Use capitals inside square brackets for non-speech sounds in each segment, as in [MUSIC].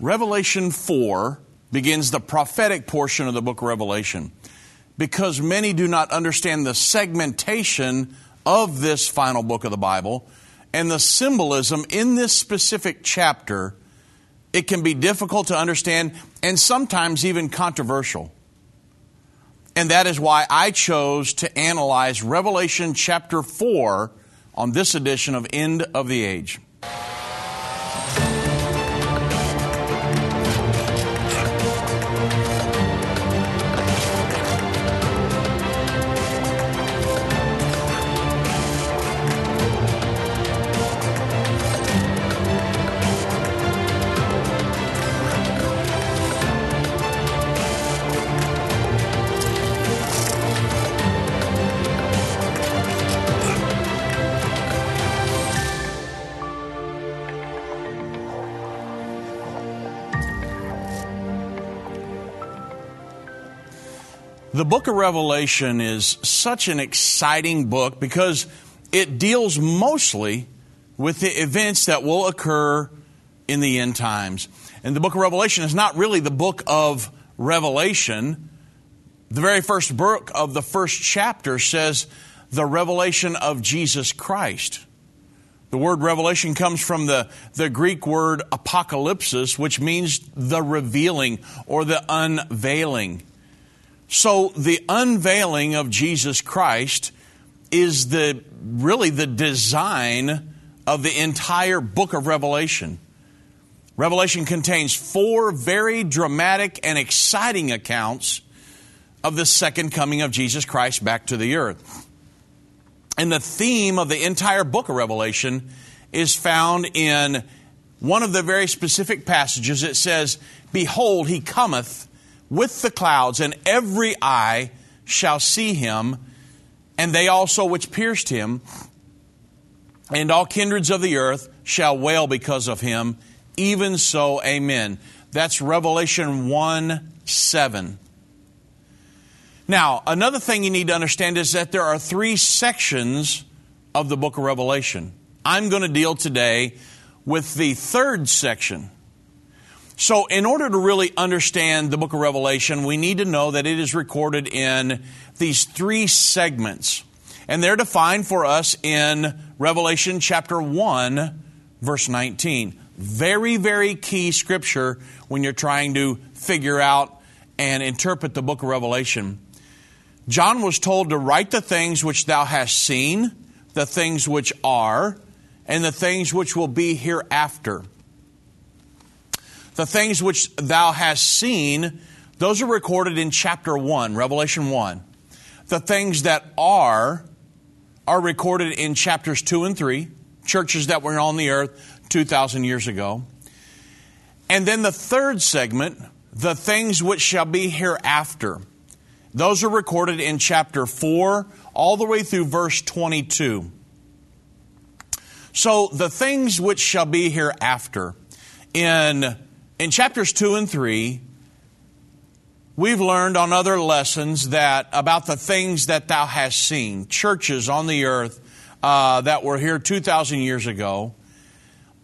Revelation 4 begins the prophetic portion of the book of Revelation because many do not understand the segmentation of this final book of the Bible and the symbolism in this specific chapter. It can be difficult to understand and sometimes even controversial. And that is why I chose to analyze Revelation chapter 4 on this edition of End of the Age. The book of Revelation is such an exciting book because it deals mostly with the events that will occur in the end times. And the book of Revelation is not really the book of Revelation. The very first book of the first chapter says the revelation of Jesus Christ. The word revelation comes from the, the Greek word apocalypsis, which means the revealing or the unveiling. So the unveiling of Jesus Christ is the really the design of the entire book of Revelation. Revelation contains four very dramatic and exciting accounts of the second coming of Jesus Christ back to the earth. And the theme of the entire book of Revelation is found in one of the very specific passages. It says, Behold, he cometh with the clouds, and every eye shall see him, and they also which pierced him, and all kindreds of the earth shall wail because of him. Even so, amen. That's Revelation 1 7. Now, another thing you need to understand is that there are three sections of the book of Revelation. I'm going to deal today with the third section. So, in order to really understand the book of Revelation, we need to know that it is recorded in these three segments. And they're defined for us in Revelation chapter 1, verse 19. Very, very key scripture when you're trying to figure out and interpret the book of Revelation. John was told to write the things which thou hast seen, the things which are, and the things which will be hereafter the things which thou hast seen, those are recorded in chapter 1, Revelation 1. The things that are, are recorded in chapters 2 and 3, churches that were on the earth 2,000 years ago. And then the third segment, the things which shall be hereafter. Those are recorded in chapter 4 all the way through verse 22. So the things which shall be hereafter in in chapters 2 and 3, we've learned on other lessons that about the things that thou hast seen, churches on the earth uh, that were here 2,000 years ago,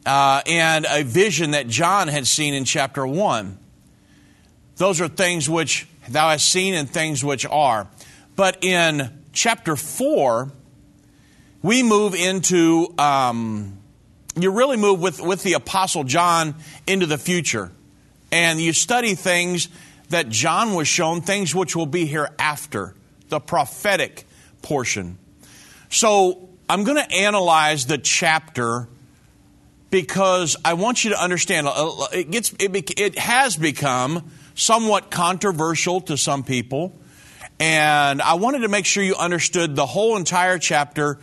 uh, and a vision that John had seen in chapter 1. Those are things which thou hast seen and things which are. But in chapter 4, we move into um, you really move with, with the Apostle John into the future. And you study things that John was shown, things which will be hereafter, the prophetic portion. So I'm going to analyze the chapter because I want you to understand uh, it, gets, it, it has become somewhat controversial to some people. And I wanted to make sure you understood the whole entire chapter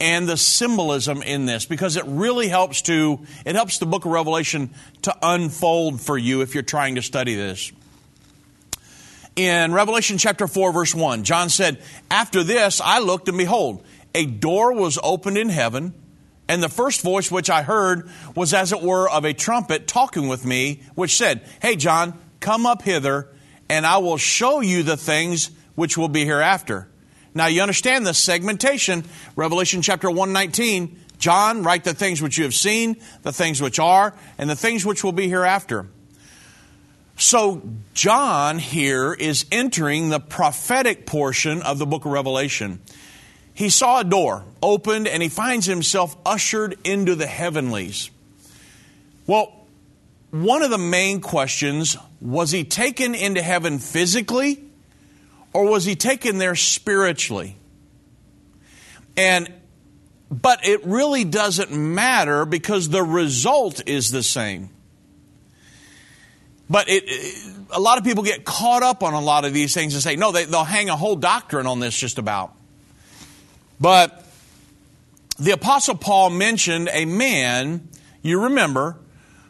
and the symbolism in this because it really helps to it helps the book of revelation to unfold for you if you're trying to study this. In revelation chapter 4 verse 1 john said after this i looked and behold a door was opened in heaven and the first voice which i heard was as it were of a trumpet talking with me which said hey john come up hither and i will show you the things which will be hereafter now you understand the segmentation. Revelation chapter 119, John, write the things which you have seen, the things which are, and the things which will be hereafter. So, John here is entering the prophetic portion of the book of Revelation. He saw a door opened and he finds himself ushered into the heavenlies. Well, one of the main questions was he taken into heaven physically or was he taken there spiritually? And but it really doesn't matter because the result is the same. But it, a lot of people get caught up on a lot of these things and say, no, they, they'll hang a whole doctrine on this just about. But the Apostle Paul mentioned a man, you remember,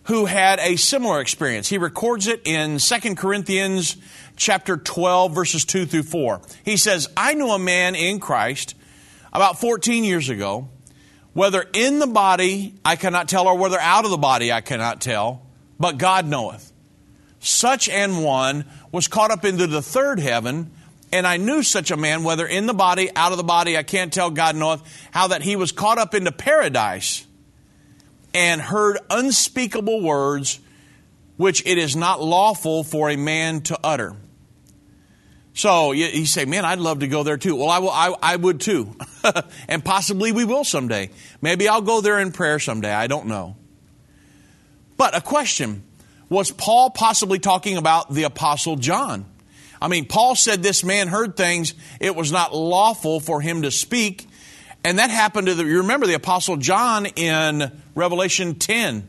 who had a similar experience. He records it in 2 Corinthians chapter 12 verses 2 through 4. He says, I knew a man in Christ about 14 years ago, whether in the body I cannot tell or whether out of the body I cannot tell, but God knoweth. Such an one was caught up into the third heaven, and I knew such a man, whether in the body, out of the body, I can't tell, God knoweth, how that he was caught up into paradise and heard unspeakable words which it is not lawful for a man to utter. So you, say, man, I'd love to go there too. Well, I, will, I, I would too. [LAUGHS] and possibly we will someday. Maybe I'll go there in prayer someday. I don't know. But a question was Paul possibly talking about the Apostle John? I mean, Paul said this man heard things it was not lawful for him to speak. And that happened to the, you remember the Apostle John in Revelation 10.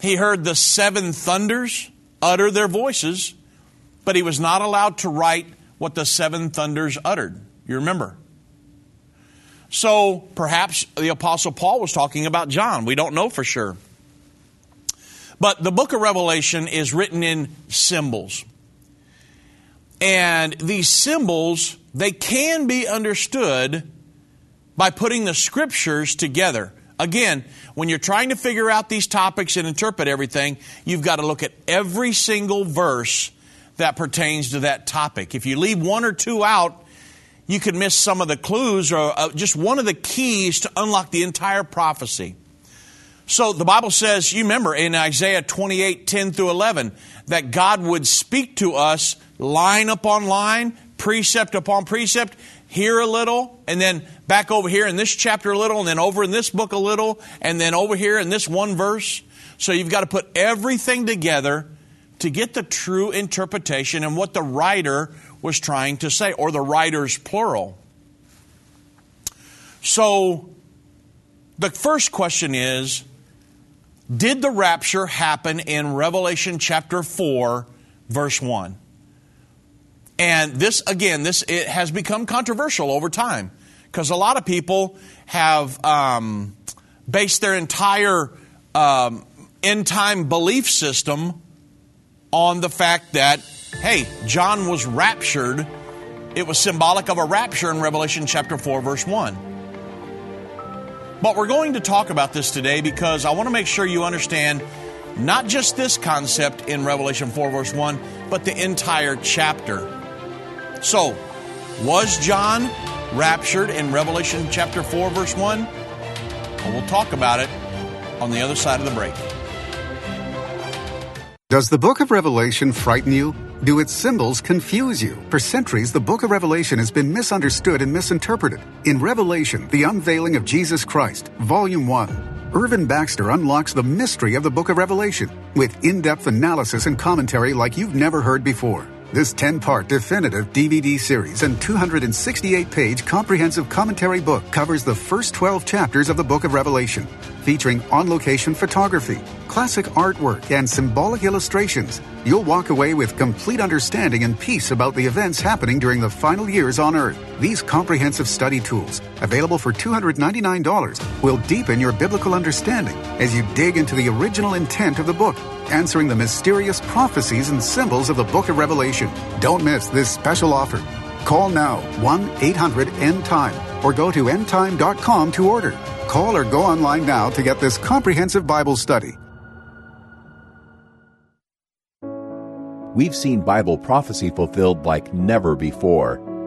He heard the seven thunders utter their voices, but he was not allowed to write what the seven thunders uttered. You remember? So perhaps the Apostle Paul was talking about John. We don't know for sure. But the book of Revelation is written in symbols. And these symbols, they can be understood by putting the scriptures together. Again, when you're trying to figure out these topics and interpret everything, you've got to look at every single verse that pertains to that topic. If you leave one or two out, you could miss some of the clues or uh, just one of the keys to unlock the entire prophecy. So the Bible says, you remember in Isaiah 28 10 through 11, that God would speak to us line upon line, precept upon precept, here a little, and then back over here in this chapter a little, and then over in this book a little, and then over here in this one verse. So you've got to put everything together to get the true interpretation and what the writer was trying to say, or the writers plural. So the first question is Did the rapture happen in Revelation chapter 4, verse 1? And this, again, this it has become controversial over time because a lot of people have um, based their entire um, end time belief system on the fact that, hey, John was raptured. It was symbolic of a rapture in Revelation chapter 4, verse 1. But we're going to talk about this today because I want to make sure you understand not just this concept in Revelation 4, verse 1, but the entire chapter. So, was John raptured in Revelation chapter 4, verse 1? Well, we'll talk about it on the other side of the break. Does the book of Revelation frighten you? Do its symbols confuse you? For centuries, the book of Revelation has been misunderstood and misinterpreted. In Revelation, the unveiling of Jesus Christ, Volume 1, Irvin Baxter unlocks the mystery of the book of Revelation with in depth analysis and commentary like you've never heard before. This 10 part definitive DVD series and 268 page comprehensive commentary book covers the first 12 chapters of the book of Revelation, featuring on location photography, classic artwork, and symbolic illustrations. You'll walk away with complete understanding and peace about the events happening during the final years on Earth. These comprehensive study tools, available for $299, will deepen your biblical understanding as you dig into the original intent of the book answering the mysterious prophecies and symbols of the book of Revelation. Don't miss this special offer. Call now 1 800 End Time or go to endtime.com to order. Call or go online now to get this comprehensive Bible study. We've seen Bible prophecy fulfilled like never before.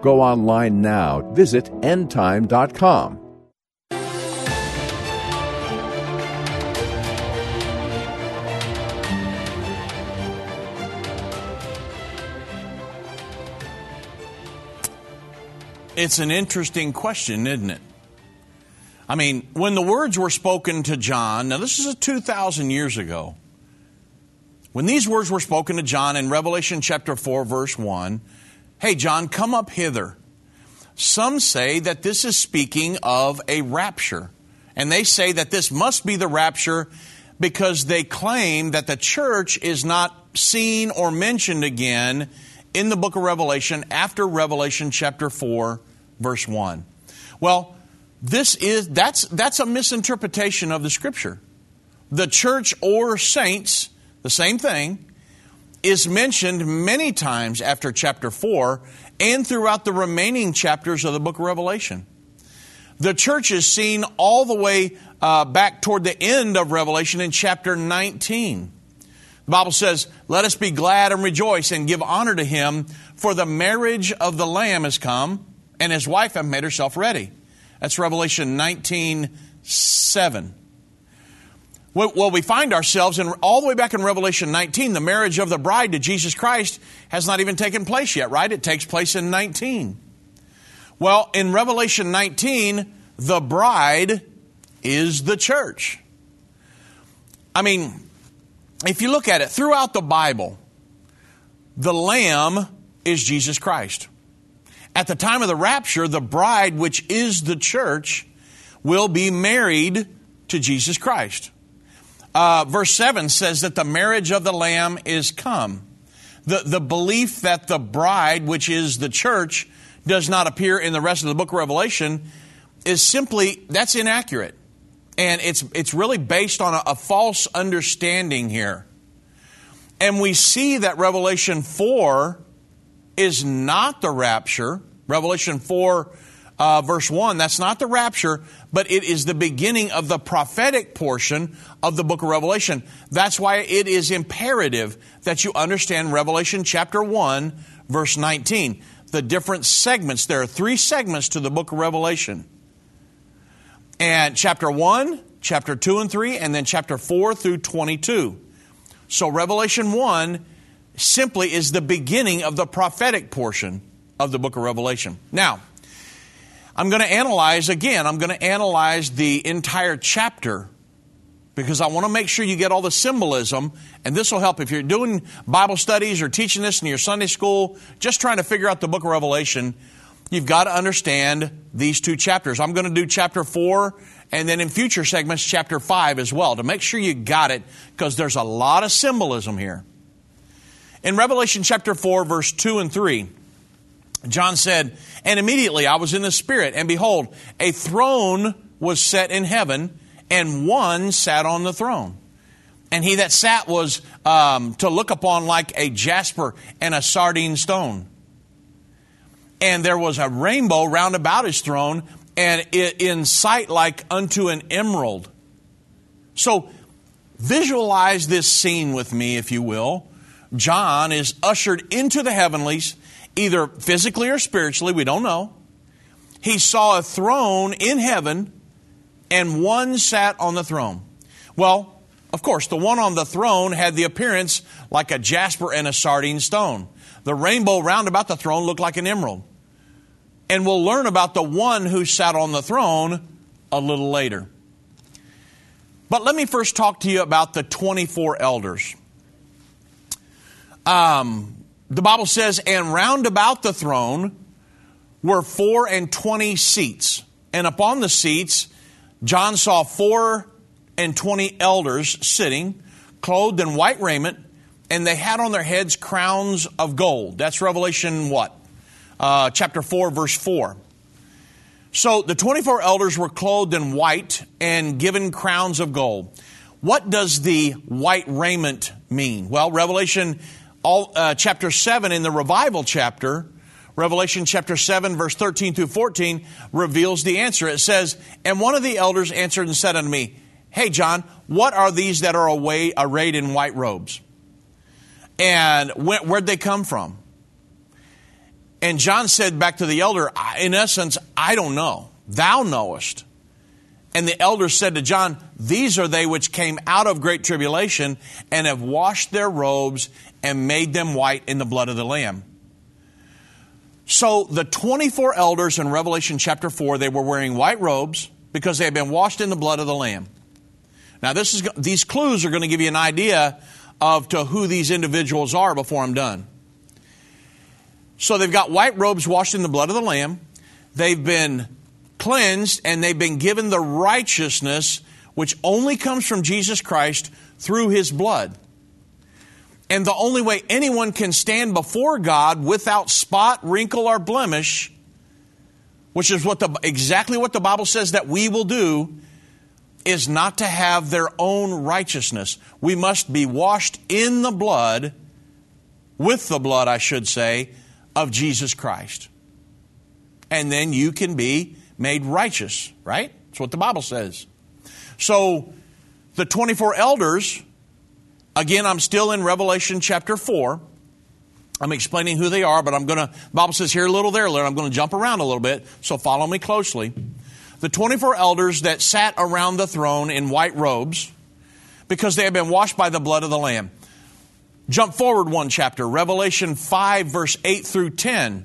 Go online now. Visit endtime.com. It's an interesting question, isn't it? I mean, when the words were spoken to John, now this is 2,000 years ago. When these words were spoken to John in Revelation chapter 4, verse 1, hey, John, come up hither. Some say that this is speaking of a rapture. And they say that this must be the rapture because they claim that the church is not seen or mentioned again in the book of Revelation after Revelation chapter 4, verse 1. Well, this is that's that's a misinterpretation of the scripture. The church or saints, the same thing, is mentioned many times after chapter 4 and throughout the remaining chapters of the book of Revelation. The church is seen all the way uh, back toward the end of Revelation in chapter 19. The Bible says, Let us be glad and rejoice and give honor to him, for the marriage of the Lamb has come, and his wife hath made herself ready. That's Revelation 19 7. Well, we find ourselves in all the way back in Revelation 19, the marriage of the bride to Jesus Christ has not even taken place yet, right? It takes place in 19. Well, in Revelation 19, the bride is the church. I mean, if you look at it throughout the Bible, the Lamb is Jesus Christ. At the time of the rapture, the bride, which is the church, will be married to Jesus Christ. Uh, verse 7 says that the marriage of the Lamb is come. The, the belief that the bride, which is the church, does not appear in the rest of the book of Revelation is simply, that's inaccurate. And it's, it's really based on a, a false understanding here. And we see that Revelation 4 is not the rapture. Revelation 4 uh, verse 1, that's not the rapture, but it is the beginning of the prophetic portion of the book of Revelation. That's why it is imperative that you understand Revelation chapter 1, verse 19. The different segments, there are three segments to the book of Revelation. And chapter 1, chapter 2 and 3, and then chapter 4 through 22. So Revelation 1 simply is the beginning of the prophetic portion of the book of Revelation. Now, I'm going to analyze again, I'm going to analyze the entire chapter because I want to make sure you get all the symbolism, and this will help if you're doing Bible studies or teaching this in your Sunday school, just trying to figure out the book of Revelation. You've got to understand these two chapters. I'm going to do chapter 4 and then in future segments, chapter 5 as well, to make sure you got it, because there's a lot of symbolism here. In Revelation chapter 4, verse 2 and 3, John said, And immediately I was in the Spirit, and behold, a throne was set in heaven, and one sat on the throne. And he that sat was um, to look upon like a jasper and a sardine stone. And there was a rainbow round about his throne, and it in sight like unto an emerald. So visualize this scene with me, if you will. John is ushered into the heavenlies either physically or spiritually, we don't know. He saw a throne in heaven and one sat on the throne. Well, of course, the one on the throne had the appearance like a jasper and a sardine stone. The rainbow round about the throne looked like an emerald. And we'll learn about the one who sat on the throne a little later. But let me first talk to you about the 24 elders. Um, the Bible says, and round about the throne were four and twenty seats. and upon the seats John saw four and twenty elders sitting, clothed in white raiment, and they had on their heads crowns of gold. That's Revelation what? Uh, chapter 4, verse 4. So the 24 elders were clothed in white and given crowns of gold. What does the white raiment mean? Well, Revelation all, uh, chapter 7 in the revival chapter, Revelation chapter 7, verse 13 through 14, reveals the answer. It says, And one of the elders answered and said unto me, Hey, John, what are these that are away, arrayed in white robes? And where, where'd they come from? And John said back to the elder, In essence, I don't know. Thou knowest. And the elders said to John, These are they which came out of great tribulation and have washed their robes and made them white in the blood of the Lamb. So the 24 elders in Revelation chapter 4, they were wearing white robes because they had been washed in the blood of the Lamb. Now, this is, these clues are going to give you an idea of to who these individuals are before I'm done. So they've got white robes washed in the blood of the Lamb. They've been cleansed and they've been given the righteousness which only comes from Jesus Christ through his blood. And the only way anyone can stand before God without spot, wrinkle, or blemish, which is what the, exactly what the Bible says that we will do, is not to have their own righteousness. We must be washed in the blood, with the blood, I should say, of Jesus Christ. And then you can be made righteous, right? That's what the Bible says. So the 24 elders, again, I'm still in Revelation chapter 4. I'm explaining who they are, but I'm going to, Bible says here a little, there a little. I'm going to jump around a little bit, so follow me closely. The 24 elders that sat around the throne in white robes because they had been washed by the blood of the Lamb. Jump forward one chapter, Revelation 5, verse 8 through 10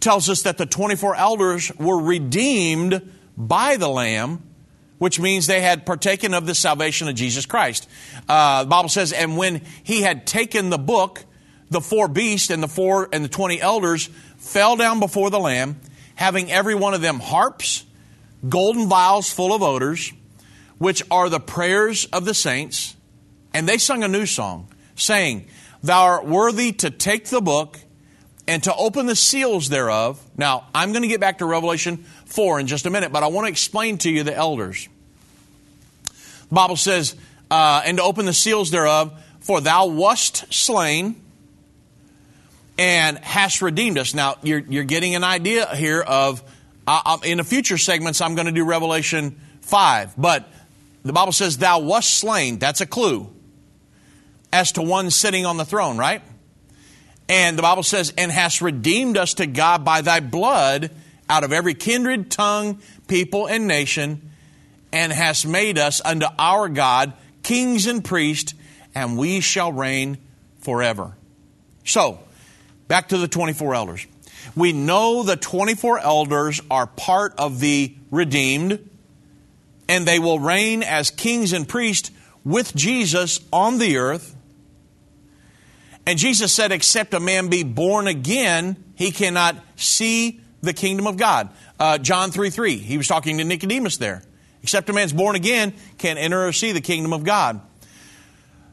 tells us that the 24 elders were redeemed by the Lamb, which means they had partaken of the salvation of Jesus Christ. Uh, the Bible says, and when he had taken the book, the four beasts and the four and the 20 elders fell down before the Lamb, having every one of them harps, golden vials full of odors, which are the prayers of the saints. And they sung a new song, saying, Thou art worthy to take the book and to open the seals thereof. Now, I'm going to get back to Revelation 4 in just a minute, but I want to explain to you the elders. The Bible says, uh, and to open the seals thereof, for thou wast slain and hast redeemed us. Now, you're, you're getting an idea here of, uh, in the future segments, I'm going to do Revelation 5, but the Bible says, thou wast slain. That's a clue as to one sitting on the throne, right? And the Bible says, and hast redeemed us to God by thy blood out of every kindred, tongue, people, and nation, and hast made us unto our God kings and priests, and we shall reign forever. So, back to the 24 elders. We know the 24 elders are part of the redeemed, and they will reign as kings and priests with Jesus on the earth and Jesus said, except a man be born again, he cannot see the kingdom of God. Uh, John 3 3, he was talking to Nicodemus there. Except a man's born again, can't enter or see the kingdom of God.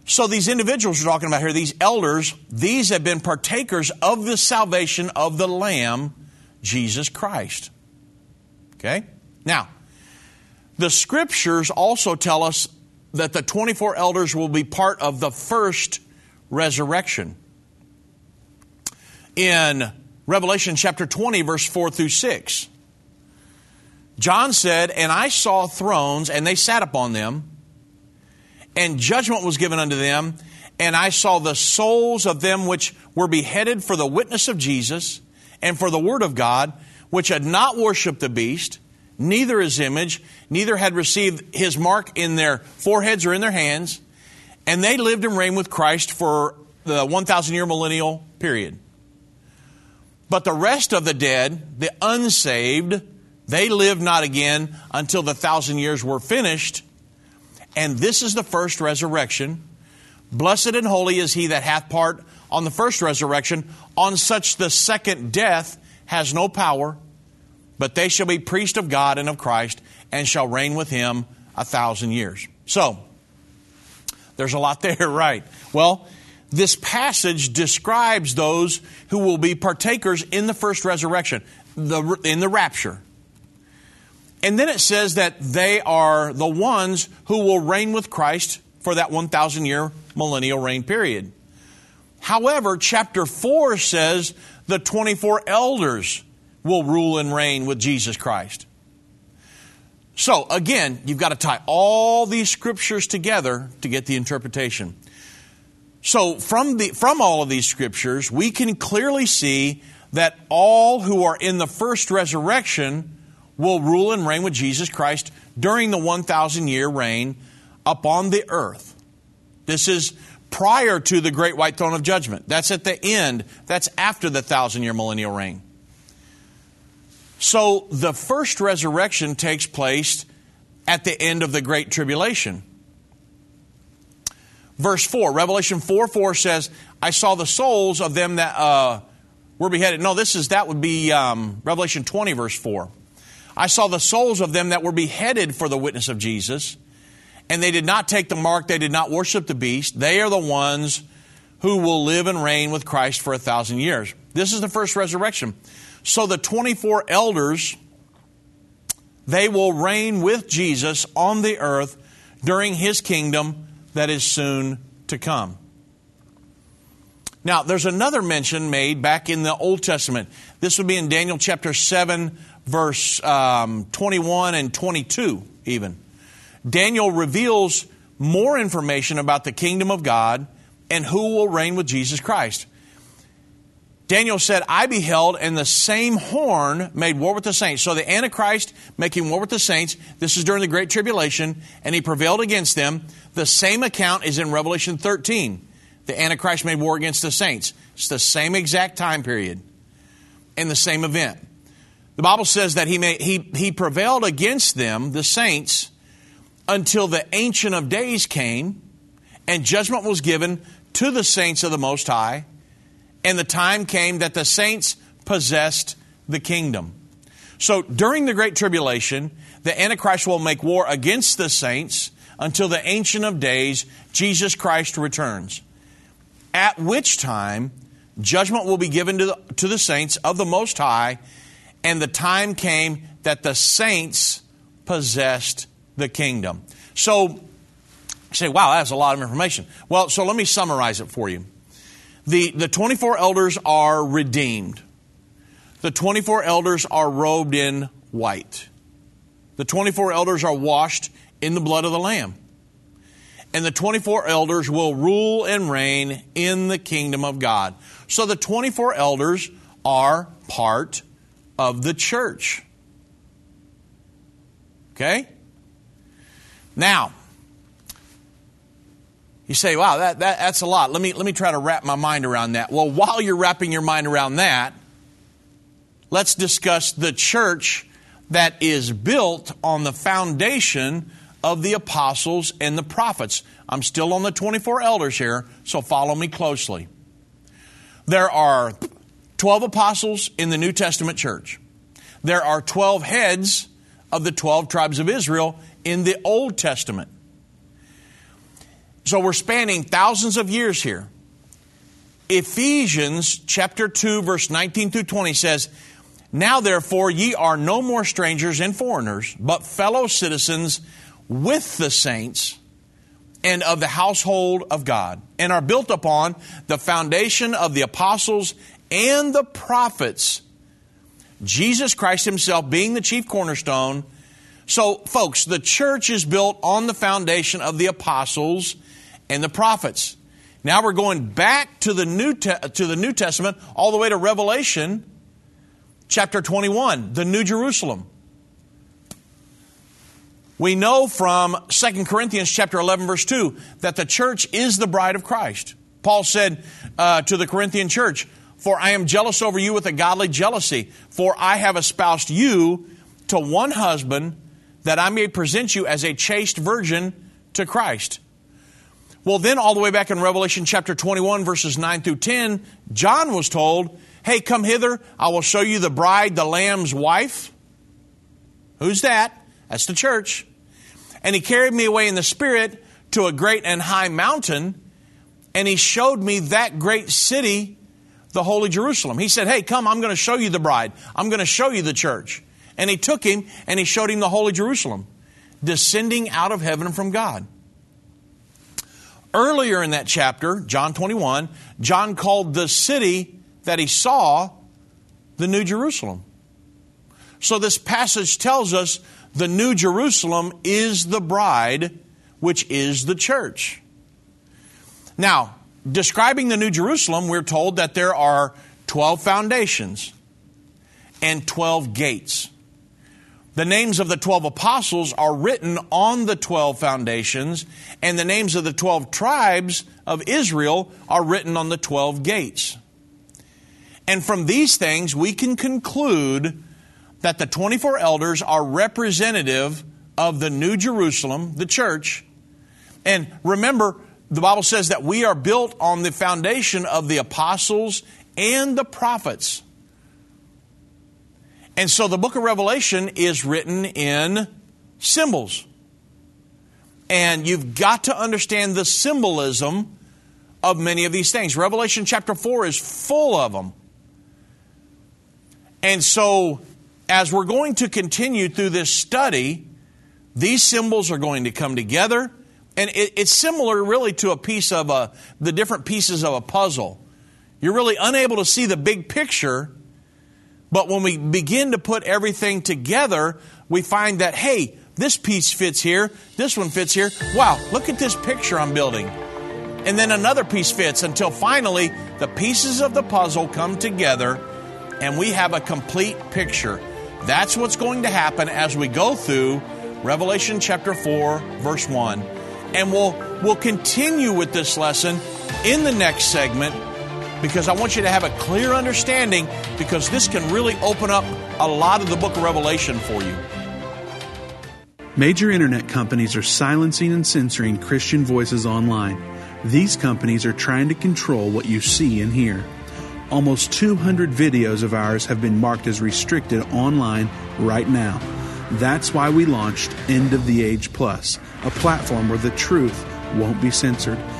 So these individuals we're talking about here, these elders, these have been partakers of the salvation of the Lamb, Jesus Christ. Okay? Now, the scriptures also tell us that the 24 elders will be part of the first resurrection. In Revelation chapter 20, verse 4 through 6, John said, And I saw thrones, and they sat upon them, and judgment was given unto them. And I saw the souls of them which were beheaded for the witness of Jesus and for the word of God, which had not worshipped the beast, neither his image, neither had received his mark in their foreheads or in their hands, and they lived and reigned with Christ for the 1,000 year millennial period. But the rest of the dead, the unsaved, they lived not again until the thousand years were finished. And this is the first resurrection. Blessed and holy is he that hath part on the first resurrection. On such the second death has no power, but they shall be priests of God and of Christ, and shall reign with him a thousand years. So, there's a lot there, [LAUGHS] right? Well, this passage describes those who will be partakers in the first resurrection, the, in the rapture. And then it says that they are the ones who will reign with Christ for that 1,000 year millennial reign period. However, chapter 4 says the 24 elders will rule and reign with Jesus Christ. So, again, you've got to tie all these scriptures together to get the interpretation. So, from, the, from all of these scriptures, we can clearly see that all who are in the first resurrection will rule and reign with Jesus Christ during the 1,000 year reign upon the earth. This is prior to the great white throne of judgment. That's at the end, that's after the thousand year millennial reign. So the first resurrection takes place at the end of the great tribulation. Verse 4, Revelation 4 4 says, I saw the souls of them that uh, were beheaded. No, this is, that would be um, Revelation 20, verse 4. I saw the souls of them that were beheaded for the witness of Jesus, and they did not take the mark, they did not worship the beast. They are the ones who will live and reign with Christ for a thousand years. This is the first resurrection. So the 24 elders, they will reign with Jesus on the earth during his kingdom that is soon to come. Now, there's another mention made back in the Old Testament. This would be in Daniel chapter 7, verse um, 21 and 22, even. Daniel reveals more information about the kingdom of God and who will reign with Jesus Christ. Daniel said, I beheld, and the same horn made war with the saints. So the Antichrist making war with the saints, this is during the Great Tribulation, and he prevailed against them. The same account is in Revelation 13. The Antichrist made war against the saints. It's the same exact time period and the same event. The Bible says that he, may, he, he prevailed against them, the saints, until the Ancient of Days came and judgment was given to the saints of the Most High and the time came that the saints possessed the kingdom. So during the Great Tribulation, the Antichrist will make war against the saints until the Ancient of Days, Jesus Christ, returns. At which time, judgment will be given to the, to the saints of the Most High, and the time came that the saints possessed the kingdom. So, say, wow, that's a lot of information. Well, so let me summarize it for you. The, the 24 elders are redeemed. The 24 elders are robed in white. The 24 elders are washed in the blood of the Lamb. And the 24 elders will rule and reign in the kingdom of God. So the 24 elders are part of the church. Okay? Now, you say, wow, that, that, that's a lot. Let me, let me try to wrap my mind around that. Well, while you're wrapping your mind around that, let's discuss the church that is built on the foundation of the apostles and the prophets. I'm still on the 24 elders here, so follow me closely. There are 12 apostles in the New Testament church. There are 12 heads of the 12 tribes of Israel in the Old Testament. So we're spanning thousands of years here. Ephesians chapter 2 verse 19 through 20 says, Now therefore ye are no more strangers and foreigners, but fellow citizens with the saints and of the household of God, and are built upon the foundation of the apostles and the prophets, Jesus Christ himself being the chief cornerstone. So folks, the church is built on the foundation of the apostles and the prophets. Now we're going back to the New, Te- to the New Testament, all the way to Revelation chapter 21, the New Jerusalem. We know from 2 Corinthians chapter 11, verse 2, that the church is the bride of Christ. Paul said uh, to the Corinthian church, For I am jealous over you with a godly jealousy, for I have espoused you to one husband, that I may present you as a chaste virgin to Christ. Well, then, all the way back in Revelation chapter 21, verses 9 through 10, John was told, Hey, come hither, I will show you the bride, the Lamb's wife. Who's that? That's the church. And he carried me away in the Spirit to a great and high mountain, and he showed me that great city, the Holy Jerusalem. He said, Hey, come, I'm going to show you the bride. I'm going to show you the church. And he took him and he showed him the Holy Jerusalem, descending out of heaven from God. Earlier in that chapter, John 21, John called the city that he saw the New Jerusalem. So this passage tells us the New Jerusalem is the bride, which is the church. Now, describing the New Jerusalem, we're told that there are 12 foundations and 12 gates. The names of the 12 apostles are written on the 12 foundations, and the names of the 12 tribes of Israel are written on the 12 gates. And from these things, we can conclude that the 24 elders are representative of the New Jerusalem, the church. And remember, the Bible says that we are built on the foundation of the apostles and the prophets. And so the book of Revelation is written in symbols. And you've got to understand the symbolism of many of these things. Revelation chapter 4 is full of them. And so, as we're going to continue through this study, these symbols are going to come together. And it, it's similar, really, to a piece of a, the different pieces of a puzzle. You're really unable to see the big picture but when we begin to put everything together, we find that, hey, this piece fits here, this one fits here. Wow, look at this picture I'm building. And then another piece fits until finally the pieces of the puzzle come together and we have a complete picture. That's what's going to happen as we go through Revelation chapter 4, verse 1. And we'll, we'll continue with this lesson in the next segment because I want you to have a clear understanding because this can really open up a lot of the book of Revelation for you. Major internet companies are silencing and censoring Christian voices online. These companies are trying to control what you see and hear. Almost 200 videos of ours have been marked as restricted online right now. That's why we launched End of the Age Plus, a platform where the truth won't be censored,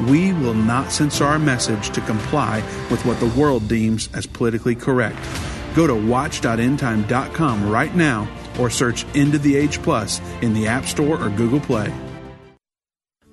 We will not censor our message to comply with what the world deems as politically correct. Go to watch.endtime.com right now or search End of the Age Plus in the App Store or Google Play.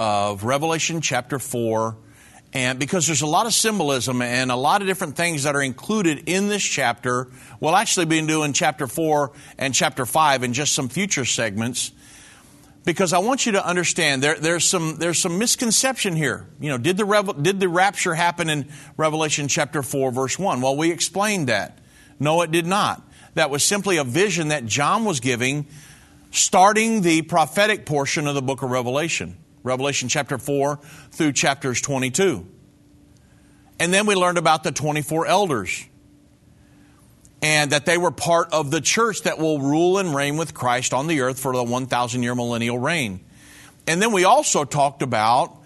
of Revelation chapter 4. And because there's a lot of symbolism and a lot of different things that are included in this chapter, we'll actually be doing chapter 4 and chapter 5 in just some future segments. Because I want you to understand there, there's some there's some misconception here. You know, did the did the rapture happen in Revelation chapter 4 verse 1? Well, we explained that. No, it did not. That was simply a vision that John was giving starting the prophetic portion of the book of Revelation. Revelation chapter 4 through chapters 22. And then we learned about the 24 elders and that they were part of the church that will rule and reign with Christ on the earth for the 1,000 year millennial reign. And then we also talked about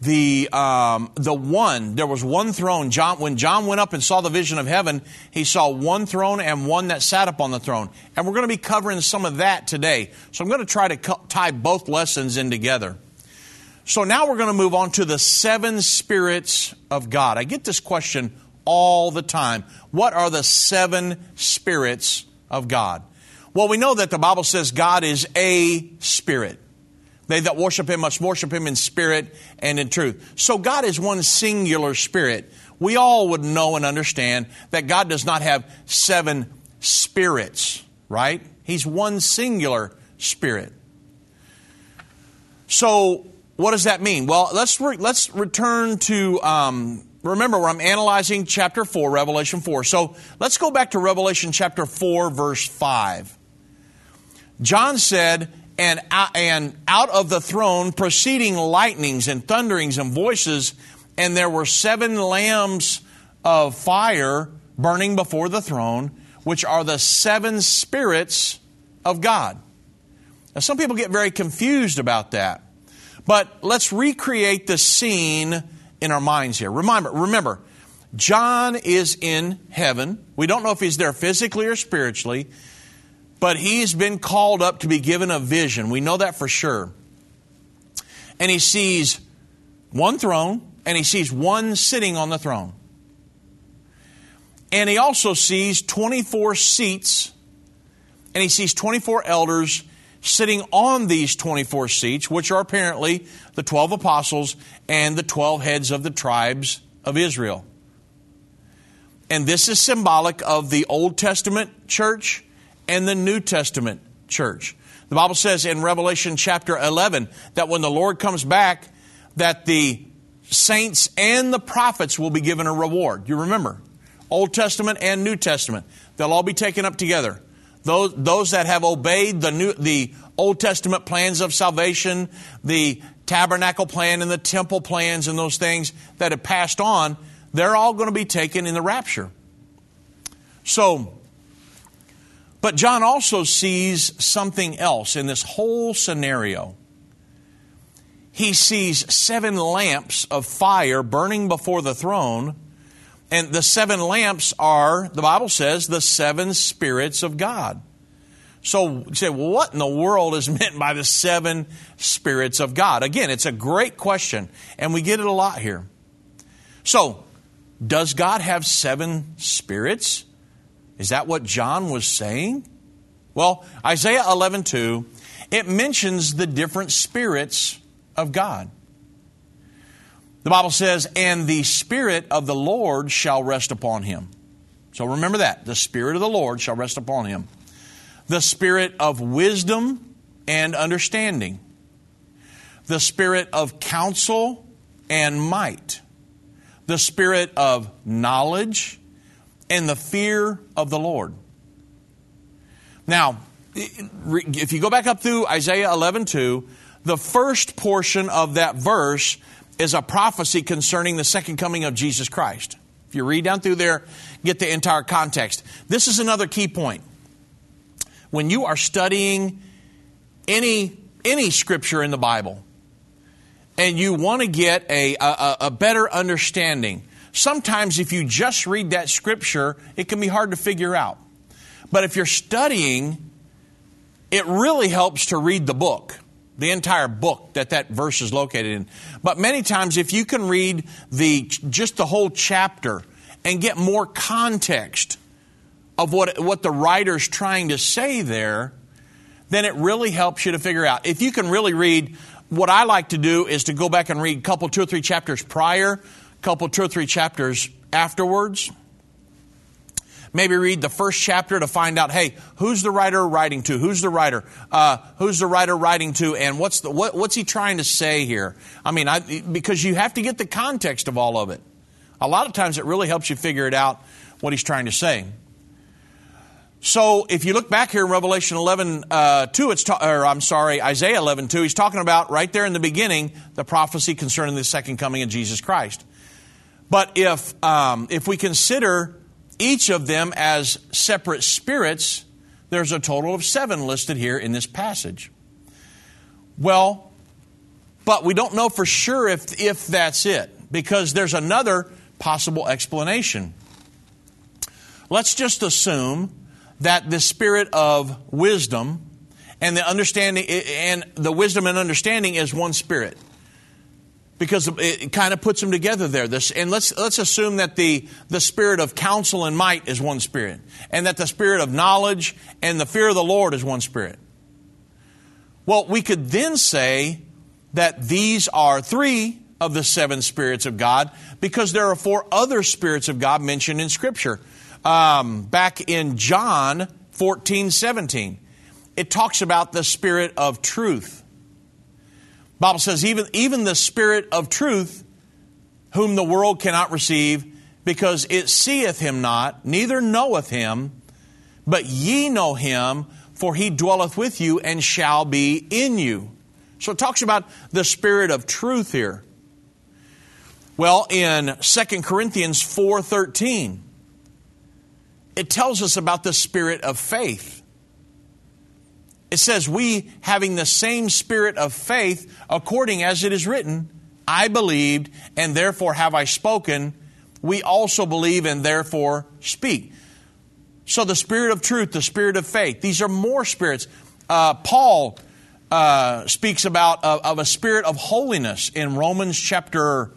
the um, the one. There was one throne. John, when John went up and saw the vision of heaven, he saw one throne and one that sat upon the throne. And we're going to be covering some of that today. So I'm going to try to co- tie both lessons in together. So now we're going to move on to the seven spirits of God. I get this question all the time. What are the seven spirits of God? Well, we know that the Bible says God is a spirit. They that worship him must worship him in spirit and in truth. So God is one singular spirit. We all would know and understand that God does not have seven spirits, right? He's one singular spirit. So, what does that mean? Well, let's re- let's return to um, remember where I'm analyzing chapter four, Revelation four. So let's go back to Revelation chapter four, verse five. John said, and, and out of the throne proceeding lightnings and thunderings and voices, and there were seven lambs of fire burning before the throne, which are the seven spirits of God. Now, some people get very confused about that. But let's recreate the scene in our minds here. Remember, remember, John is in heaven. We don't know if he's there physically or spiritually but he's been called up to be given a vision. We know that for sure. And he sees one throne, and he sees one sitting on the throne. And he also sees 24 seats, and he sees 24 elders sitting on these 24 seats, which are apparently the 12 apostles and the 12 heads of the tribes of Israel. And this is symbolic of the Old Testament church and the New Testament church. The Bible says in Revelation chapter 11 that when the Lord comes back, that the saints and the prophets will be given a reward. You remember? Old Testament and New Testament. They'll all be taken up together. Those, those that have obeyed the, new, the Old Testament plans of salvation, the tabernacle plan and the temple plans and those things that have passed on, they're all going to be taken in the rapture. So, but John also sees something else in this whole scenario. He sees seven lamps of fire burning before the throne, and the seven lamps are, the Bible says, the seven spirits of God. So you say, well, what in the world is [LAUGHS] meant by the seven spirits of God? Again, it's a great question, and we get it a lot here. So, does God have seven spirits? Is that what John was saying? Well, Isaiah 11:2, it mentions the different spirits of God. The Bible says, "And the spirit of the Lord shall rest upon him." So remember that, the spirit of the Lord shall rest upon him. The spirit of wisdom and understanding. The spirit of counsel and might. The spirit of knowledge and the fear of the Lord. Now, if you go back up through Isaiah 11:2, the first portion of that verse is a prophecy concerning the second coming of Jesus Christ. If you read down through there, get the entire context. This is another key point. When you are studying any any scripture in the Bible, and you want to get a, a, a better understanding, sometimes if you just read that scripture, it can be hard to figure out. But if you're studying, it really helps to read the book, the entire book that that verse is located in. But many times, if you can read the just the whole chapter and get more context of what what the writer's trying to say there, then it really helps you to figure out. If you can really read, what I like to do is to go back and read a couple, two or three chapters prior, couple, two or three chapters afterwards Maybe read the first chapter to find out, hey, who's the writer writing to? Who's the writer? Uh, who's the writer writing to? And what's the what, what's he trying to say here? I mean, I, because you have to get the context of all of it. A lot of times, it really helps you figure it out what he's trying to say. So if you look back here in Revelation 11, uh, 2, it's ta- or I'm sorry, Isaiah 11, 2, he's talking about right there in the beginning the prophecy concerning the second coming of Jesus Christ. But if, um, if we consider each of them as separate spirits, there's a total of seven listed here in this passage. Well, But we don't know for sure if, if that's it, because there's another possible explanation. Let's just assume that the spirit of wisdom and the understanding and the wisdom and understanding is one spirit because it kind of puts them together there. This, and let's let's assume that the the spirit of counsel and might is one spirit, and that the spirit of knowledge and the fear of the Lord is one spirit. Well, we could then say that these are three of the seven spirits of God because there are four other spirits of God mentioned in Scripture. Um, back in John 14, 17, it talks about the spirit of truth. Bible says, even, even the Spirit of truth, whom the world cannot receive, because it seeth him not, neither knoweth him, but ye know him, for he dwelleth with you and shall be in you. So it talks about the Spirit of truth here. Well, in 2 Corinthians 4:13, it tells us about the spirit of faith. It says, We, having the same spirit of faith, according as it is written, I believed, and therefore have I spoken. We also believe, and therefore speak. So the spirit of truth, the spirit of faith, these are more spirits. Uh, Paul uh, speaks about uh, of a spirit of holiness in Romans chapter,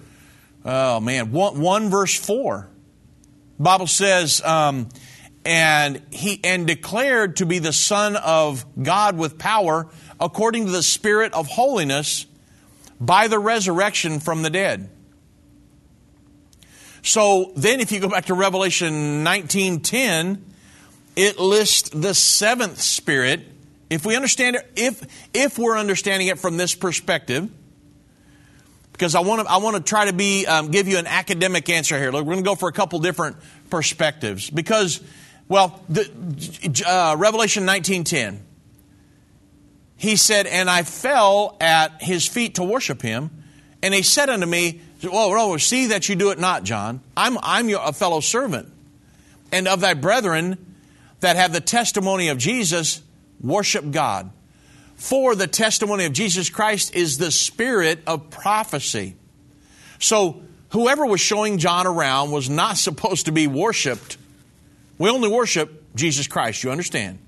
oh man, 1, 1 verse 4. Bible says, um, and he and declared to be the son of God with power according to the spirit of holiness by the resurrection from the dead. So then if you go back to Revelation 19:10, it lists the seventh spirit. If we understand it if if we're understanding it from this perspective, because I want to I want to try to be um, give you an academic answer here. Look, we're going to go for a couple different perspectives because well, the, uh, Revelation 19:10. He said, "And I fell at his feet to worship him, and he said unto me, Well, see that you do it not, John. I'm I'm your, a fellow servant, and of thy brethren that have the testimony of Jesus, worship God. For the testimony of Jesus Christ is the spirit of prophecy." So whoever was showing John around was not [LAUGHS] supposed to be worshiped we only worship Jesus Christ, you understand?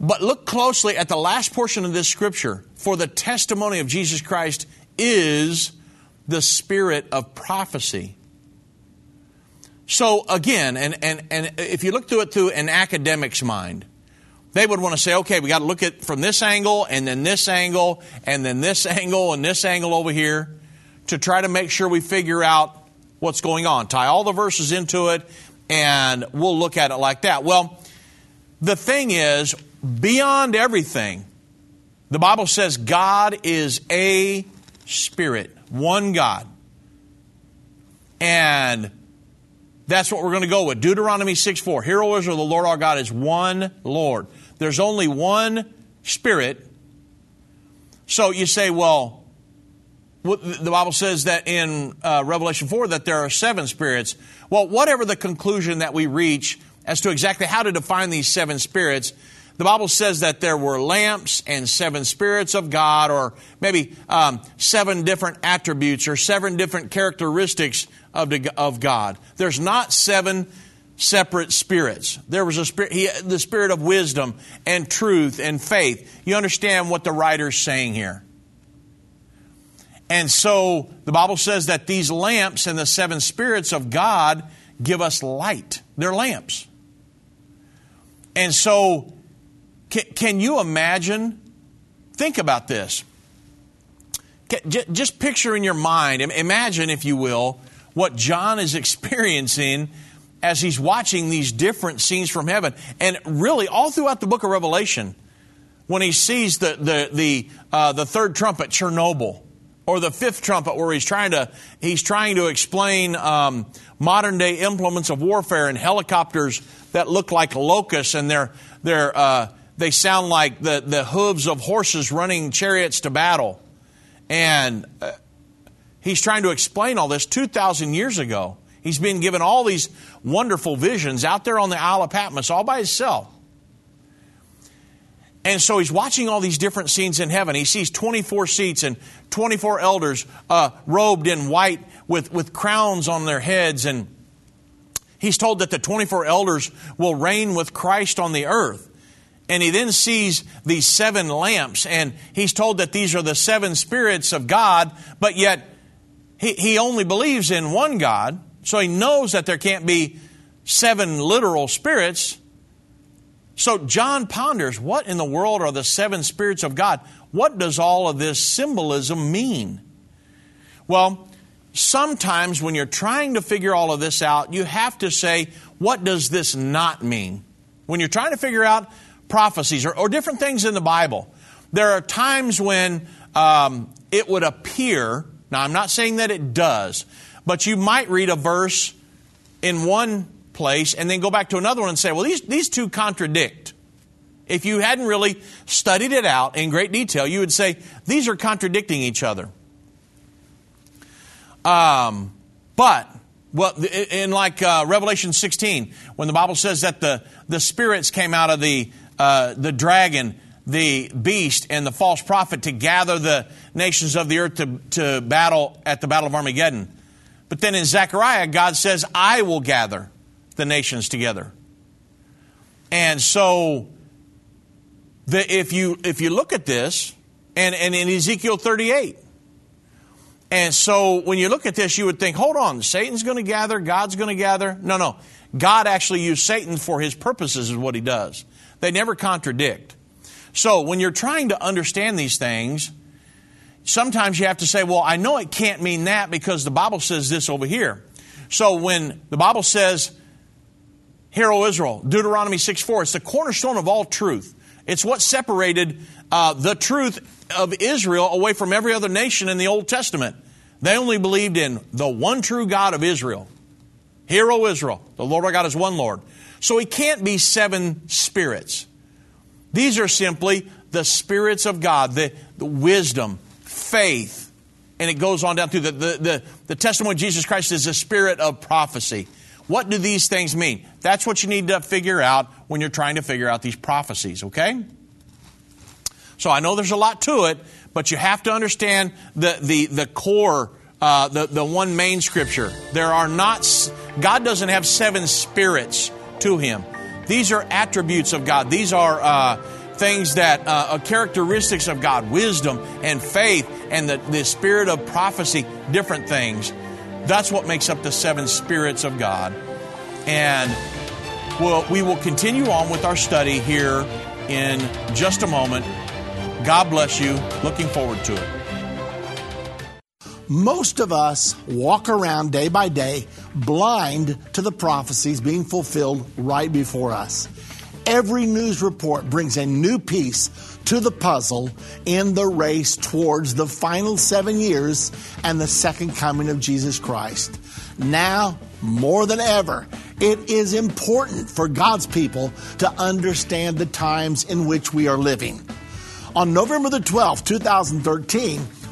But look closely at the last portion of this scripture. For the testimony of Jesus Christ is the spirit of prophecy. So again, and, and, and if you look through it through an academic's mind, they would want to say, okay, we got to look at from this angle and then this angle and then this [LAUGHS] angle and this angle over here to try to make sure we figure out what's going on. Tie all the verses into it and we'll look at it like that. Well, the thing is, beyond everything, the Bible says God is a spirit, one God. And that's what we're going to go with. Deuteronomy 6 4. Hear, O Israel, the Lord our God is one Lord. There's only one Spirit. So you say, well, the Bible says that in uh, Revelation 4 that there are seven spirits. Well, whatever the conclusion that we reach as to exactly how to define these seven spirits, the Bible says that there were lamps and seven spirits of God, or maybe um, seven different attributes or seven different characteristics of, the, of God. There's not seven separate spirits. There was a spirit, he, the spirit of wisdom and truth and faith. You understand what the writer's saying here. And so the Bible says that these lamps and the seven spirits of God give us light. They're lamps. And so, can, can you imagine? Think about this. Just picture in your mind, imagine, if you will, what John is [LAUGHS] experiencing as he's watching these different scenes from heaven. And really, all throughout the book of Revelation, when he sees the, the, the, uh, the third trumpet, Chernobyl, or the fifth trumpet where he's trying to he's trying to explain um, modern day implements of warfare and helicopters that look like locusts and they're they're uh, they sound like the the hooves of horses running chariots to battle. And uh, he's trying to explain all this 2000 years ago. He's been given all these wonderful visions out there on the isle of patmos all by himself And so he's watching all these different scenes in heaven. He sees 24 seats and 24 elders uh, robed in white with, with crowns on their heads. And he's told that the 24 elders will reign with Christ on the earth. And he then sees these seven lamps, and he's told that these are the seven spirits of God, but yet he, he only believes in one God, so he knows that there can't be seven literal spirits. So John ponders what in the world are the seven spirits of God? What does all of this symbolism mean? Well, sometimes when you're trying to figure all of this out, you have to say, what does this not mean? When you're trying to figure out prophecies or, or different things in the Bible, there are times when um, it would appear, now I'm not saying that it does, but you might read a verse in one place and then go back to another one and say, well, these, these two contradict. If you hadn't really studied it out in great detail, you would say, these are contradicting each other. Um, but, well, in like uh, Revelation 16, when the Bible says that the, the spirits came out of the, uh, the dragon, the beast, and the false prophet to gather the nations of the earth to, to battle at the Battle of Armageddon. But then in Zechariah, God says, I will gather the nations together. And so, the, if, you, if you look at this, and, and in Ezekiel 38, and so when you look at this, you would think, hold on, Satan's going to gather, God's going to gather. No, no. God actually used Satan for his purposes, is what he does. They never contradict. So when you're trying to understand these things, sometimes you have to say, well, I know it can't mean that because the Bible says this over here. So when the Bible says, Hear, O Israel, Deuteronomy 6 4, it's the cornerstone of all truth. It's what separated uh, the truth of Israel away from every other nation in the Old Testament. They only believed in the one true God of Israel. Hear, O Israel, the Lord our God is one Lord. So he can't be seven spirits. These are simply the spirits of God, the, the wisdom, faith, and it goes on down through the, the, the, the testimony of Jesus Christ is the spirit of prophecy. What do these things mean? That's what you need to figure out when you're trying to figure out these prophecies, okay? So I know there's a lot to it, but you have to understand the, the, the core, uh, the, the one main scripture. There are not, God doesn't have seven spirits to him. These are attributes of God. These are uh, things that uh, are characteristics of God wisdom and faith and the, the spirit of prophecy, different things. That's what makes up the seven spirits of God. And we'll, we will continue on with our study here in just a moment. God bless you. Looking forward to it. Most of us walk around day by day blind to the prophecies being fulfilled right before us. Every news report brings a new piece to the puzzle in the race towards the final seven years and the second coming of Jesus Christ. Now, more than ever, it is important for God's people to understand the times in which we are living. On November the 12th, 2013,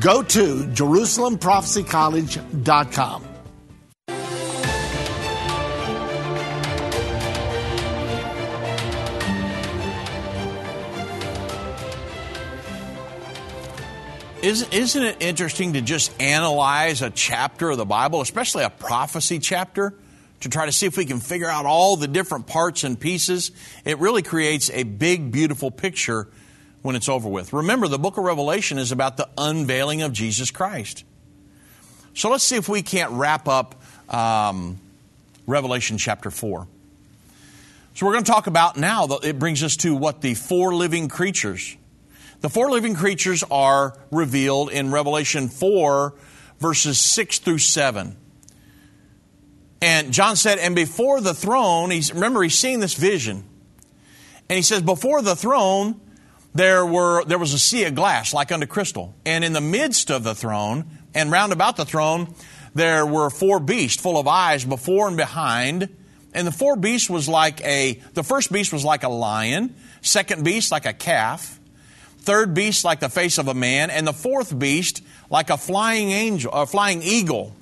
Go to JerusalemProphecyCollege.com. Isn't it interesting to just analyze a chapter of the Bible, especially a prophecy chapter, to try to see if we can figure out all the different parts and pieces? It really creates a big, beautiful picture when it's over with. Remember, the book of Revelation is about the unveiling of Jesus Christ. So let's see if we can't wrap up um, Revelation chapter 4. So we're going to talk about now, it brings us to what the four living creatures. The four living creatures are revealed in Revelation 4, verses 6 through 7. And John said, and before the throne, he's, remember, he's seeing this vision. And he says, before the throne, there were there was a sea of glass like unto crystal, and in the midst of the throne and round about the throne there were four beasts full of eyes before and behind, and the four beasts was like a the first beast was like a lion, second beast like a calf, third beast like the face of a man, and the fourth beast like a flying angel, a flying eagle.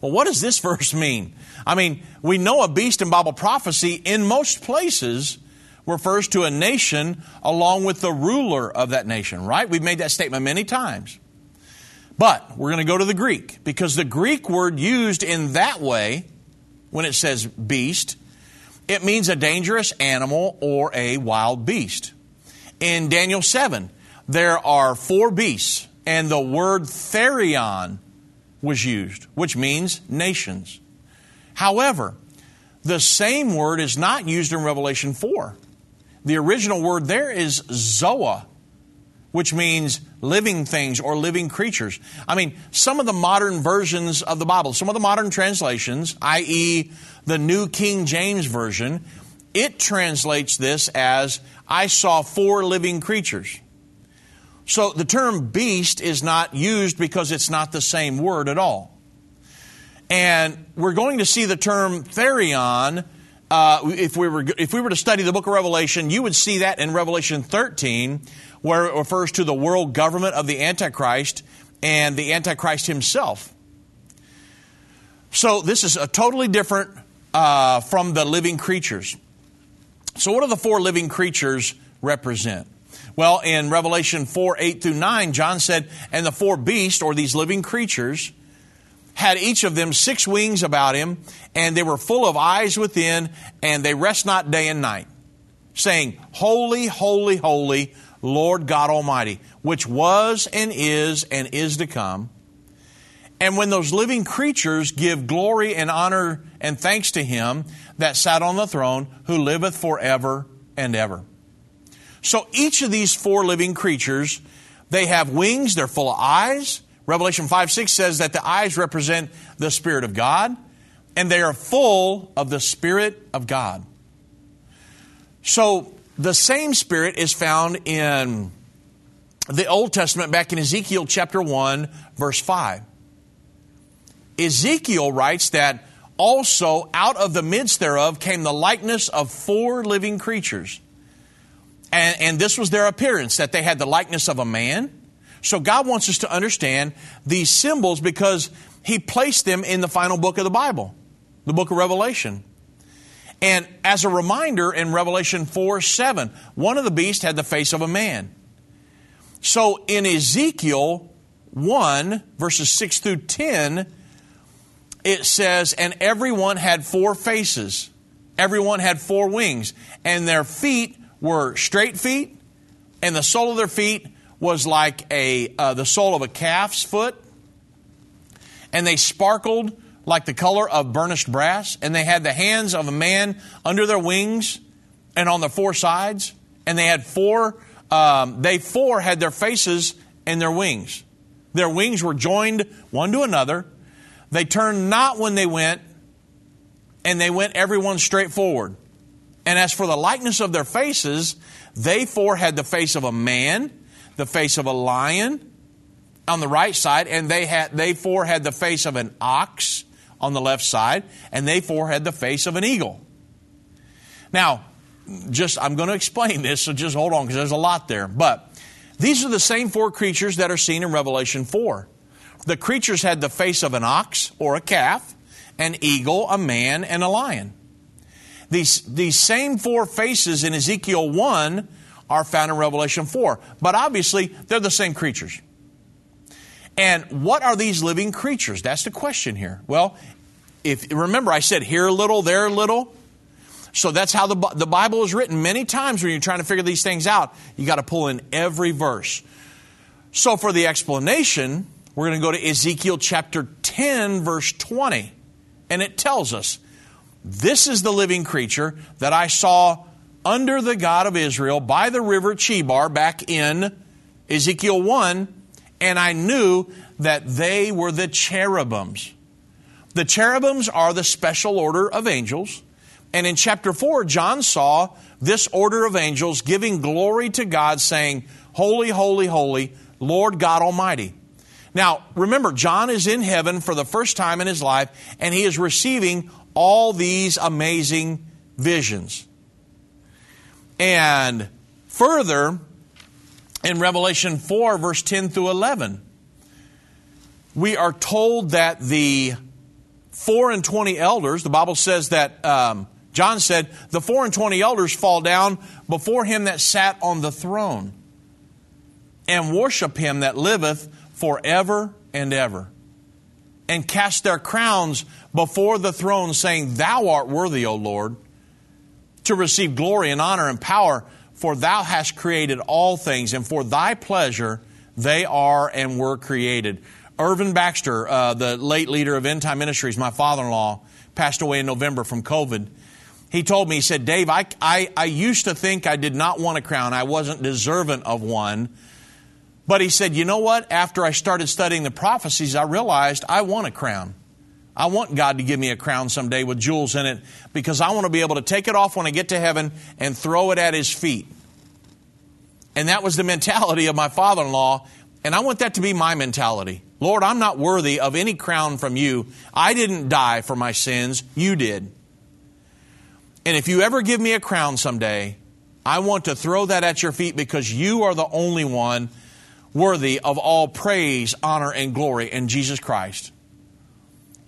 Well, what does this [LAUGHS] verse mean? I mean, we know a beast in Bible prophecy in most places refers to a nation along with the ruler of that nation, right? We've made that statement many times. But we're going to go to the Greek because the Greek word used in that way, when it says beast, it means a dangerous animal or a wild beast. In Daniel 7, there are four beasts, and the word therion was used, which means nations. However, the same word is not used in Revelation 4. The original word there is zoa, which means living things or living creatures. I mean, some of the modern versions of the Bible, some of the modern translations, i.e., the New King James Version, it translates this as, I saw four living creatures. So the term beast is not used because it's not the same word at all. And we're going to see the term therion uh, if we were if we were to study the book of Revelation, you would see that in Revelation 13, where it refers to the world government of the Antichrist and the Antichrist himself. So this is a totally different uh, from the living creatures. So what do the four living creatures represent? Well, in Revelation 4, 8 through 9, John said, And the four beasts, or these living creatures, had each of them six wings about him, and they were full of eyes within, and they rest not day and night, saying, Holy, holy, holy, Lord God Almighty, which was and is and is to come. And when those living creatures give glory and honor and thanks to him that sat on the throne, who liveth forever and ever. So each of these four living creatures, they have wings, they're full of eyes, Revelation 5 6 says that the eyes represent the Spirit of God, and they are full of the Spirit of God. So the same Spirit is found in the Old Testament back in Ezekiel chapter 1, verse 5. Ezekiel writes that also out of the midst thereof came the likeness of four living creatures. And, and this was their appearance, that they had the likeness of a man so God wants us to understand these symbols because He placed them in the final book of the Bible, the book of Revelation. And as a reminder, in Revelation 4 7, one of the beasts had the face of a man. So in Ezekiel 1, verses 6 through 10, it says, And everyone had four faces, everyone had four wings, and their feet were straight feet, and the sole of their feet was like a uh, the sole of a calf's foot, and they sparkled like the color of burnished brass, and they had the hands of a man under their wings and on the four sides, and they had four. Um, they four had their faces and their wings. Their wings were joined one to another. They turned not when they went, and they went everyone straight forward. And as for the likeness of their faces, they four had the face of a man the face of a lion on the right side, and they had they four had the face of an ox on the left side, and they four had the face of an eagle. Now, just I'm going to explain this, so just hold on because there's a lot there. But these are the same four creatures that are seen in Revelation 4. The creatures had the face of an ox or a calf, an eagle, a man, and a lion. These, these same four faces in Ezekiel 1 are found in Revelation 4. But obviously, they're the same creatures. And what are these living creatures? That's the question here. Well, if remember I said here a little, there a little. So that's how the, the Bible is written. Many times when you're trying to figure these things out, you got to pull in every verse. So for the explanation, we're going to go to Ezekiel chapter 10, verse 20. And it tells us, This is the living creature that I saw under the God of Israel by the river Chebar back in Ezekiel 1, and I knew that they were the cherubims. The cherubims are the special order of angels, And in chapter 4, John saw this order of angels giving glory to God, saying, Holy, holy, holy, Lord God Almighty. Now, remember, John is in heaven for the first time in his life, and he is receiving all these amazing visions. And further, in Revelation 4, verse 10 through 11, we are told that the four and twenty elders, the Bible says that, um, John said, the four and twenty elders fall down before him that sat on the throne and worship him that liveth forever and ever, and cast their crowns before the throne, saying, Thou art worthy, O Lord, to receive glory and honor and power, for thou hast created all things, and for thy pleasure they are and were created. Irvin Baxter, uh, the late leader of End Time Ministries, my father in law, passed away in November from COVID. He told me, he said, Dave, I, I, I used to think I did not want a crown. I wasn't deserving of one. But he said, you know what? After I started studying the prophecies, I realized I want a crown. I want God to give me a crown someday with jewels in it because I want to be able to take it off when I get to heaven and throw it at his feet. And that was the mentality of my father in law. And I want that to be my mentality. Lord, I'm not worthy of any crown from you. I didn't die for my sins. You did. And if you ever give me a crown someday, I want to throw that at your feet because you are the only one worthy of all praise, honor, and glory in Jesus Christ.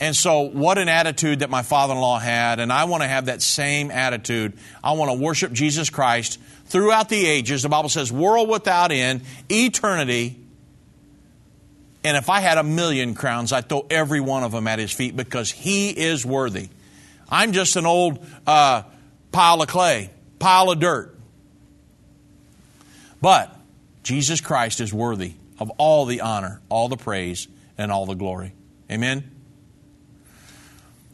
And so, what an attitude that my father in law had, and I want to have that same attitude. I want to worship Jesus Christ throughout the ages. The Bible says, world without end, eternity. And if I had a million crowns, I'd throw every one of them at his feet because he is worthy. I'm just an old uh, pile of clay, pile of dirt. But Jesus Christ is worthy of all the honor, all the praise, and all the glory. Amen?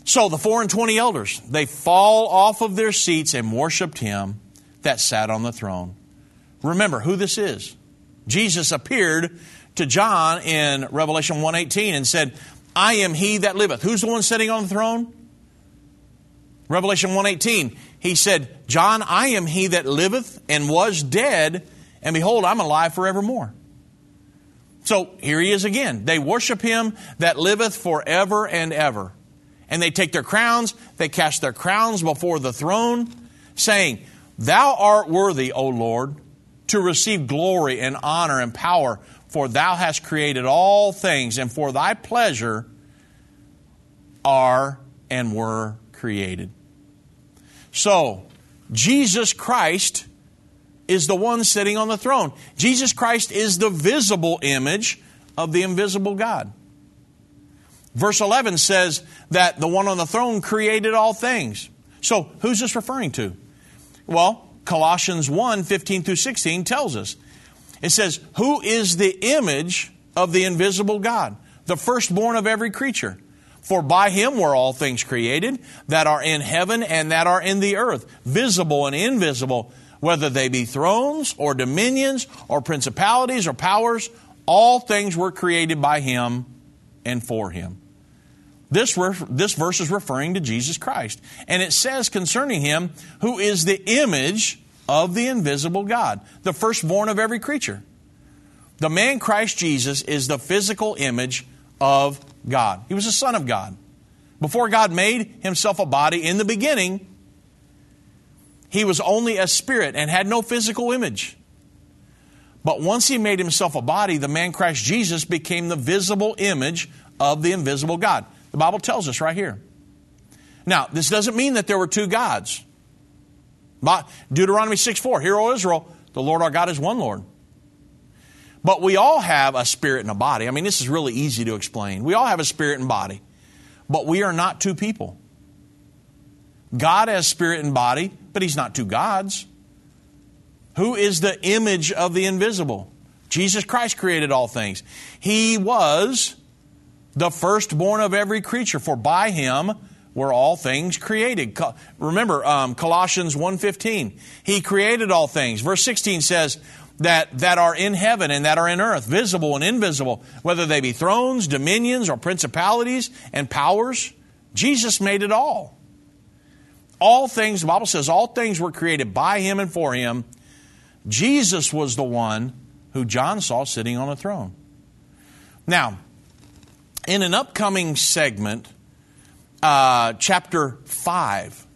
So the four and twenty elders, they fall off of their seats and worshiped him that sat on the throne. Remember who this is. Jesus appeared to John in Revelation 1:18 and said, "I am he that liveth." Who's the one sitting on the throne? Revelation 1:18. He said, "John, I am he that liveth and was dead, and behold, I'm alive forevermore." So here he is again. They worship him that liveth forever and ever and they take their crowns, they cast their crowns before the throne, saying, Thou art worthy, O Lord, to receive glory and honor and power, for thou hast created all things, and for thy pleasure are and were created. So, Jesus Christ is the one sitting on the throne. Jesus Christ is the visible image of the invisible God. Verse 11 says that the one on the throne created all things. So, who's this referring to? Well, Colossians 1 15 through 16 tells us. It says, Who is the image of the invisible God, the firstborn of every creature? For by him were all things created that are in heaven and that are in the earth, visible and invisible, whether they be thrones or dominions or principalities or powers, all things were created by him and for him. This, this verse is referring to Jesus Christ. And it says concerning him, who is the image of the invisible God, the firstborn of every creature. The man Christ Jesus is the physical image of God. He was the Son of God. Before God made himself a body in the beginning, he was only a spirit and had no physical image. But once he made himself a body, the man Christ Jesus became the visible image of the invisible God. The Bible tells us right here. Now, this doesn't mean that there were two gods. But Deuteronomy 6 4, Hear, O Israel, the Lord our God is one Lord. But we all have a spirit and a body. I mean, this is really easy to explain. We all have a spirit and body, but we are not two people. God has spirit and body, but He's not two gods. Who is the image of the invisible? Jesus Christ created all things. He was the firstborn of every creature, for by him were all things created. Remember um, Colossians 1.15. He created all things. Verse 16 says that, that are in heaven and that are in earth, visible and invisible, whether they be thrones, dominions, or principalities and powers. Jesus made it all. All things, the Bible says, all things were created by him and for him. Jesus was the one who John saw sitting on a throne. Now, in an upcoming segment, uh, chapter 5,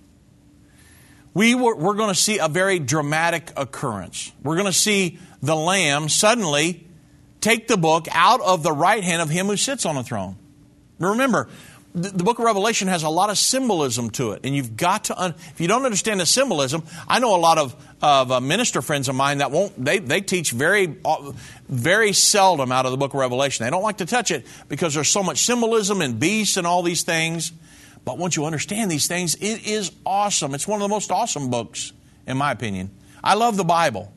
we were, we're going to see a very dramatic occurrence. We're going to see the Lamb suddenly take the book out of the right hand of him who sits on the throne. Remember, the book of Revelation has a lot of symbolism to it, and you've got to. Un- if you don't understand the symbolism, I know a lot of of uh, minister friends of mine that won't. They they teach very uh, very seldom out of the book of Revelation. They don't like to touch it because there's so much symbolism and beasts and all these things. But once you understand these things, it is awesome. It's one of the most awesome books, in my opinion. I love the Bible,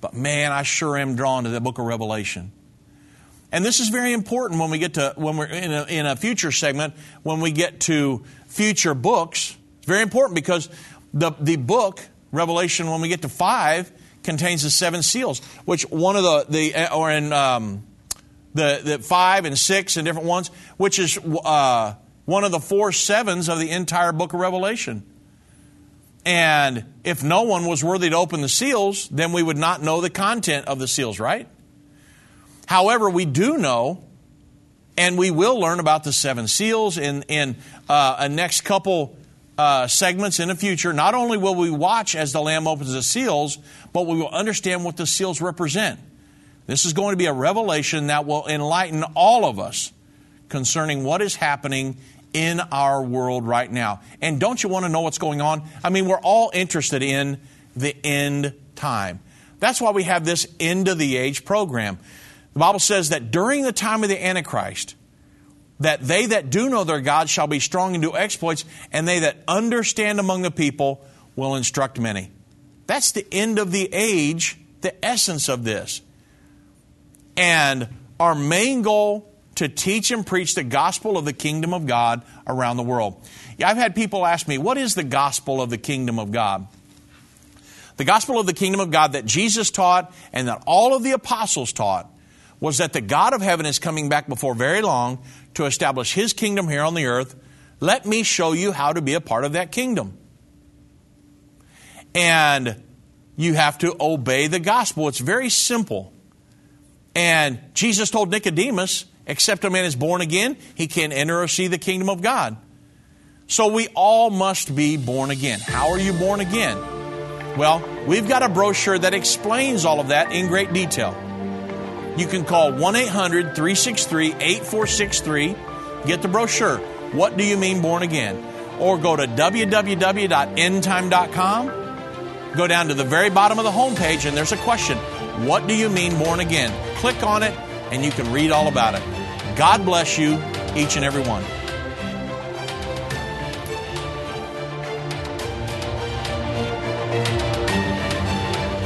but man, I sure am drawn to the book of Revelation. And this is very important when we get to, when we're in a, in a future segment, when we get to future books. It's very important because the, the book, Revelation, when we get to five, contains the seven seals, which one of the, the or in um, the, the five and six and different ones, which is uh, one of the four sevens of the entire book of Revelation. And if no one was worthy to open the seals, then we would not know the content of the seals, right? However, we do know, and we will learn about the seven seals in, in uh, a next couple uh, segments in the future. Not only will we watch as the Lamb opens the seals, but we will understand what the seals represent. This is going to be a revelation that will enlighten all of us concerning what is happening in our world right now. And don't you want to know what's going on? I mean, we're all interested in the end time. That's why we have this end of the age program. The Bible says that during the time of the Antichrist, that they that do know their God shall be strong and do exploits, and they that understand among the people will instruct many. That's the end of the age, the essence of this. And our main goal to teach and preach the gospel of the kingdom of God around the world. Yeah, I've had people ask me, what is the gospel of the kingdom of God? The gospel of the kingdom of God that Jesus taught and that all of the apostles taught was that the God of heaven is coming back before very long to establish his kingdom here on the earth. Let me show you how to be a part of that kingdom. And you have to obey the gospel. It's very simple. And Jesus told Nicodemus, except a man is born again, he can't enter or see the kingdom of God. So we all must be born again. How are you born again? Well, we've got a brochure that explains all of that in great detail you can call 1 800 363 8463. Get the brochure. What do you mean born again? Or go to www.endtime.com. Go down to the very bottom of the homepage and there's a question What do you mean born again? Click on it and you can read all about it. God bless you, each and every one.